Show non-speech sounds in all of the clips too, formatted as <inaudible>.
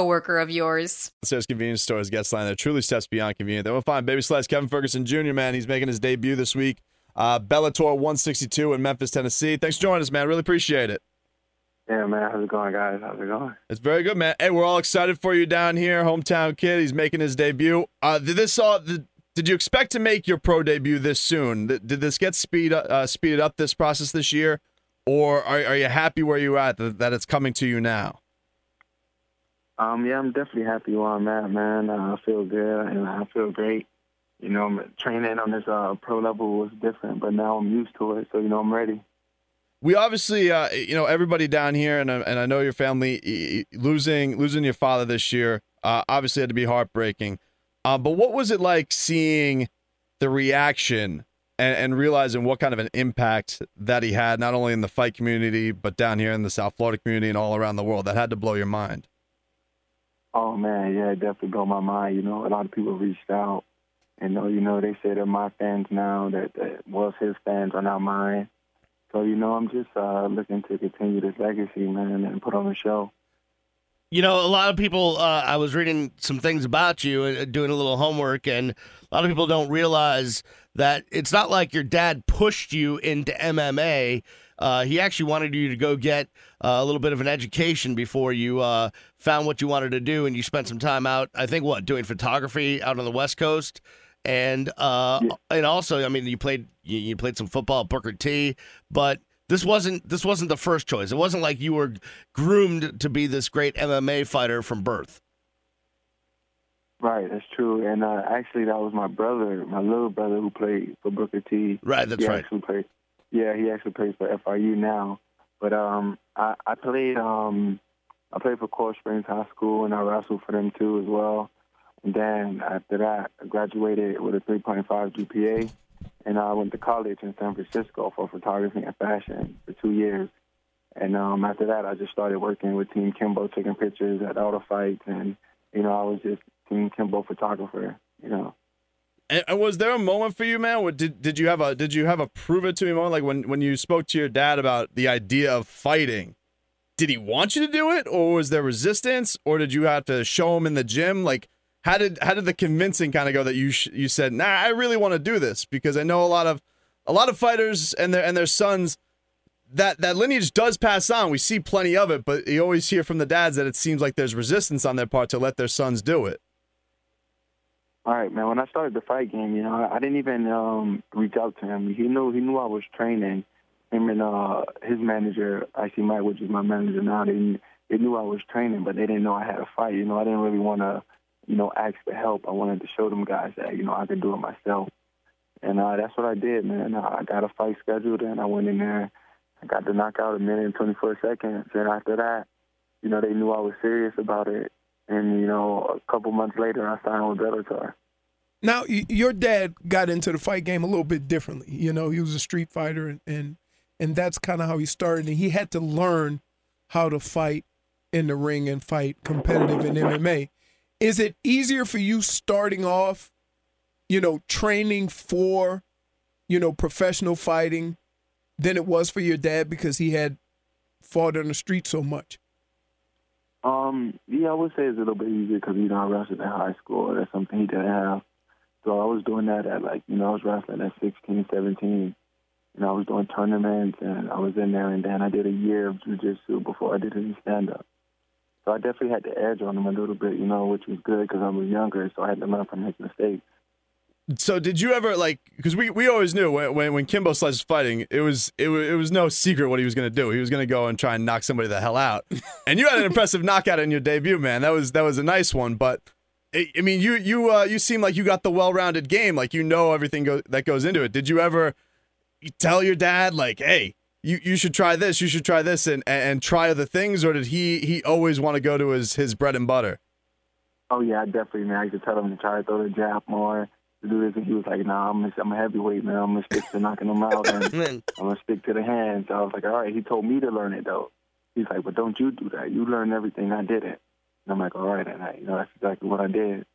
coworker of yours. Sarah's convenience stores guest line that truly steps beyond convenient. Then we'll find Baby Slice Kevin Ferguson Jr. Man, he's making his debut this week. Uh, Bellator 162 in Memphis, Tennessee. Thanks for joining us, man. Really appreciate it. Yeah, man. How's it going, guys? How's it going? It's very good, man. Hey, we're all excited for you down here. Hometown kid. He's making his debut. Uh, did this all? Did, did you expect to make your pro debut this soon? Did, did this get speed uh, speeded up this process this year, or are, are you happy where you're at that, that it's coming to you now? Um, yeah, I'm definitely happy where I'm at, man. Uh, I feel good and I feel great. You know, training on this uh, pro level was different, but now I'm used to it, so you know I'm ready. We obviously, uh, you know, everybody down here, and and I know your family losing losing your father this year. Uh, obviously, had to be heartbreaking. Uh, but what was it like seeing the reaction and, and realizing what kind of an impact that he had, not only in the fight community, but down here in the South Florida community and all around the world? That had to blow your mind. Oh man, yeah, it definitely blew my mind. You know, a lot of people reached out, and uh, you know, they say they're my fans now. That, that was his fans are now mine. So you know, I'm just uh, looking to continue this legacy, man, and put on a show. You know, a lot of people. Uh, I was reading some things about you uh, doing a little homework, and a lot of people don't realize that it's not like your dad pushed you into MMA. Uh, he actually wanted you to go get uh, a little bit of an education before you uh, found what you wanted to do, and you spent some time out. I think what doing photography out on the West Coast, and uh, yeah. and also, I mean, you played you, you played some football at Booker T, but this wasn't this wasn't the first choice. It wasn't like you were groomed to be this great MMA fighter from birth. Right, that's true. And uh, actually, that was my brother, my little brother, who played for Booker T. Right, that's he right. Actually played, yeah, he actually plays for FIU now. But um, I, I played um, I played for Coral Springs High School, and I wrestled for them too as well. And then after that, I graduated with a 3.5 GPA, and I went to college in San Francisco for photography and fashion for two years. And um, after that, I just started working with Team Kimbo, taking pictures at the fights, and you know, I was just Team Kimbo photographer. You know. And was there a moment for you, man? Did did you have a did you have a prove it to me moment? Like when when you spoke to your dad about the idea of fighting, did he want you to do it, or was there resistance, or did you have to show him in the gym? Like how did how did the convincing kind of go that you sh- you said, nah, I really want to do this because I know a lot of a lot of fighters and their and their sons that that lineage does pass on. We see plenty of it, but you always hear from the dads that it seems like there's resistance on their part to let their sons do it. All right, man. When I started the fight game, you know, I, didn't even um, reach out to him. He knew he knew I was training. Him and uh, his manager, Icey Mike, which is my manager now, they they knew I was training, but they didn't know I had a fight. You know, I didn't really want to, you know, ask for help. I wanted to show them guys that you know I could do it myself, and uh, that's what I did, man. I got a fight scheduled, and I went in there. I got the knockout a minute and 24 seconds, and after that, you know, they knew I was serious about it, and you know, a couple months later, I signed with Bellator. Now, your dad got into the fight game a little bit differently. You know, he was a street fighter, and and, and that's kind of how he started. And he had to learn how to fight in the ring and fight competitive in MMA. Is it easier for you starting off, you know, training for, you know, professional fighting than it was for your dad because he had fought on the street so much? Um, yeah, I would say it's a little bit easier because you know I wrestled in high school. That's something he didn't have. So I was doing that at like you know I was wrestling at 16, 17. And I was doing tournaments and I was in there. And then I did a year of jujitsu before I did any stand up. So I definitely had the edge on him a little bit, you know, which was good because I was younger. So I had to learn from his mistakes. So did you ever like? Because we, we always knew when, when when Kimbo Slice was fighting, it was it was it was no secret what he was going to do. He was going to go and try and knock somebody the hell out. <laughs> And you had an impressive knockout in your debut, man. That was that was a nice one. But I mean, you you uh, you seem like you got the well-rounded game. Like you know everything go- that goes into it. Did you ever tell your dad like, "Hey, you you should try this, you should try this, and and try other things, or did he he always want to go to his his bread and butter? Oh yeah, definitely, man. I used to tell him to try to throw the jab more, to do this, and he was like, "Nah, I'm a, I'm a heavyweight, man. I'm gonna stick to knocking them out, and <laughs> I'm gonna stick to the hands." So I was like, "All right." He told me to learn it though. He's like, "But don't you do that? You learn everything. I did it." And I'm like, "All right," and I, you know, that's exactly what I did.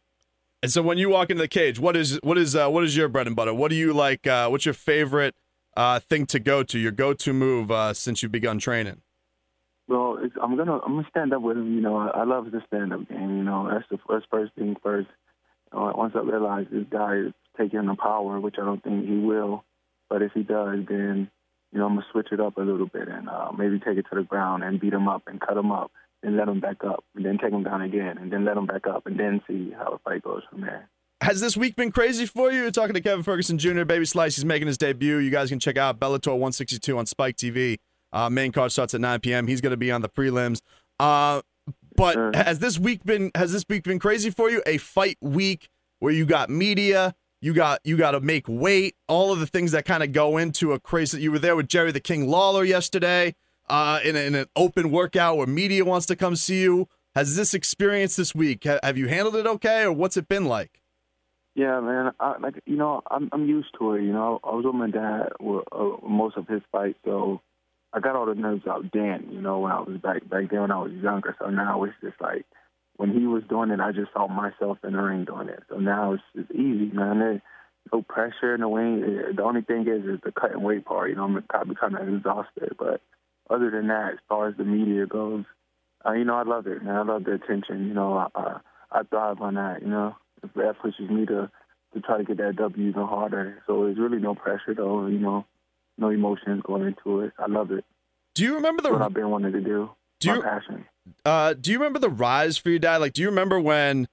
And so when you walk into the cage, what is what is uh, what is your bread and butter? What do you like? Uh, what's your favorite uh, thing to go to? Your go to move uh, since you've begun training? Well, it's, I'm gonna I'm gonna stand up with him. You know, I, I love the stand up game. You know, that's the first first thing first. Once I realize this guy is taking the power, which I don't think he will, but if he does, then you know I'm gonna switch it up a little bit and uh, maybe take it to the ground and beat him up and cut him up and let him back up and then take him down again and then let him back up and then see how the fight goes from there. Has this week been crazy for you? You're talking to Kevin Ferguson Jr., Baby Slice. He's making his debut. You guys can check out Bellator 162 on Spike TV. Uh, main card starts at 9 p.m. He's going to be on the prelims. Uh, but Sure. has this week been has this week been crazy for you? A fight week where you got media, you got you got to make weight, all of the things that kind of go into a crazy. You were there with Jerry the King Lawler yesterday uh, in, a, in an open workout where media wants to come see you. Has this experience this week? ha- Have you handled it okay, or what's it been like? Yeah, man. I, like you know, I'm I'm used to it. You know, I was with my dad with uh, most of his fights, so I got all the nerves out then. You know, when I was back back then when I was younger. So now it's just like when he was doing it, I just saw myself in the ring doing it. So now it's it's easy, man. There's no pressure, no way. The only thing is is the cut and weight part. You know, I'm kind kind of exhausted, but other than that, as far as the media goes, uh, you know, I love it, man. I love the attention. You know, I, I I thrive on that. You know, that pushes me to to try to get that W even harder. So there's really no pressure though. You know, no emotions going into it. I love it. Do you remember It's what I've been wanting to do. Do My you- passion. uh do you remember the rise for your dad? Like do you remember when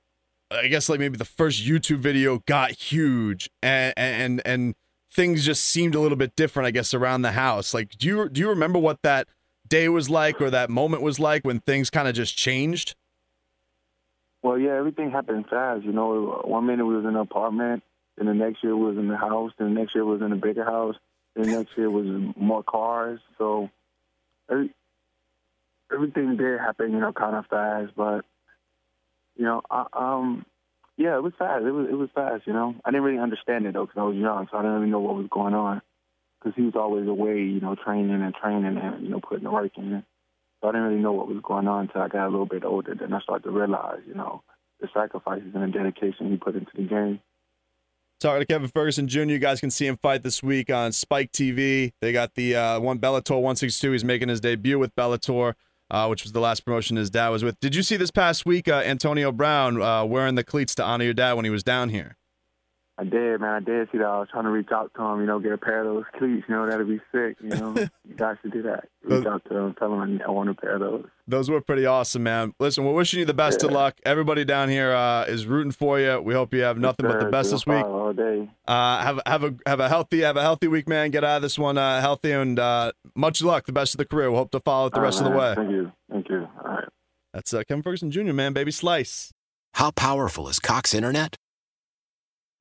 I guess like maybe the first YouTube video got huge and and and things just seemed a little bit different I guess around the house. Like do you do you remember what that day was like or that moment was like when things kind of just changed? Well, yeah, everything happened fast. You know, one minute we was in an apartment, then the next year we was in the house, then the next year we was in a bigger house, the next year was more cars. So every, everything did happen, you know, kind of fast. But you know, I, um, yeah, it was fast. It was it was fast. You know, I didn't really understand it though because I was young, so I didn't really know what was going on. Because he was always away, you know, training and training and you know putting the work in. So I didn't really know what was going on until I got a little bit older. Then I started to realize, you know, the sacrifices and the dedication he put into the game. Talking to Kevin Ferguson Jr. You guys can see him fight this week on Spike TV. They got the uh, one Bellator 162. He's making his debut with Bellator, uh, which was the last promotion his dad was with. Did you see this past week uh, Antonio Brown uh, wearing the cleats to honor your dad when he was down here? I did, man. I did see that. I was trying to reach out to him, you know, get a pair of those cleats. You know, that'd be sick. You know, <laughs> you guys should do that. Reach out to him, tell him I want a pair of those. Those were pretty awesome, man. Listen, we're wishing you the best of luck. Everybody down here uh, is rooting for you. We hope you have nothing but the best this week. All day. Uh, have have a have a healthy have a healthy week, man. Get out of this one uh, healthy and uh, much luck. The best of the career. We hope to follow it the All rest of the way. Thank you. Thank you. All right. That's uh, Kevin Ferguson Jr. Man, baby slice. How powerful is Cox Internet?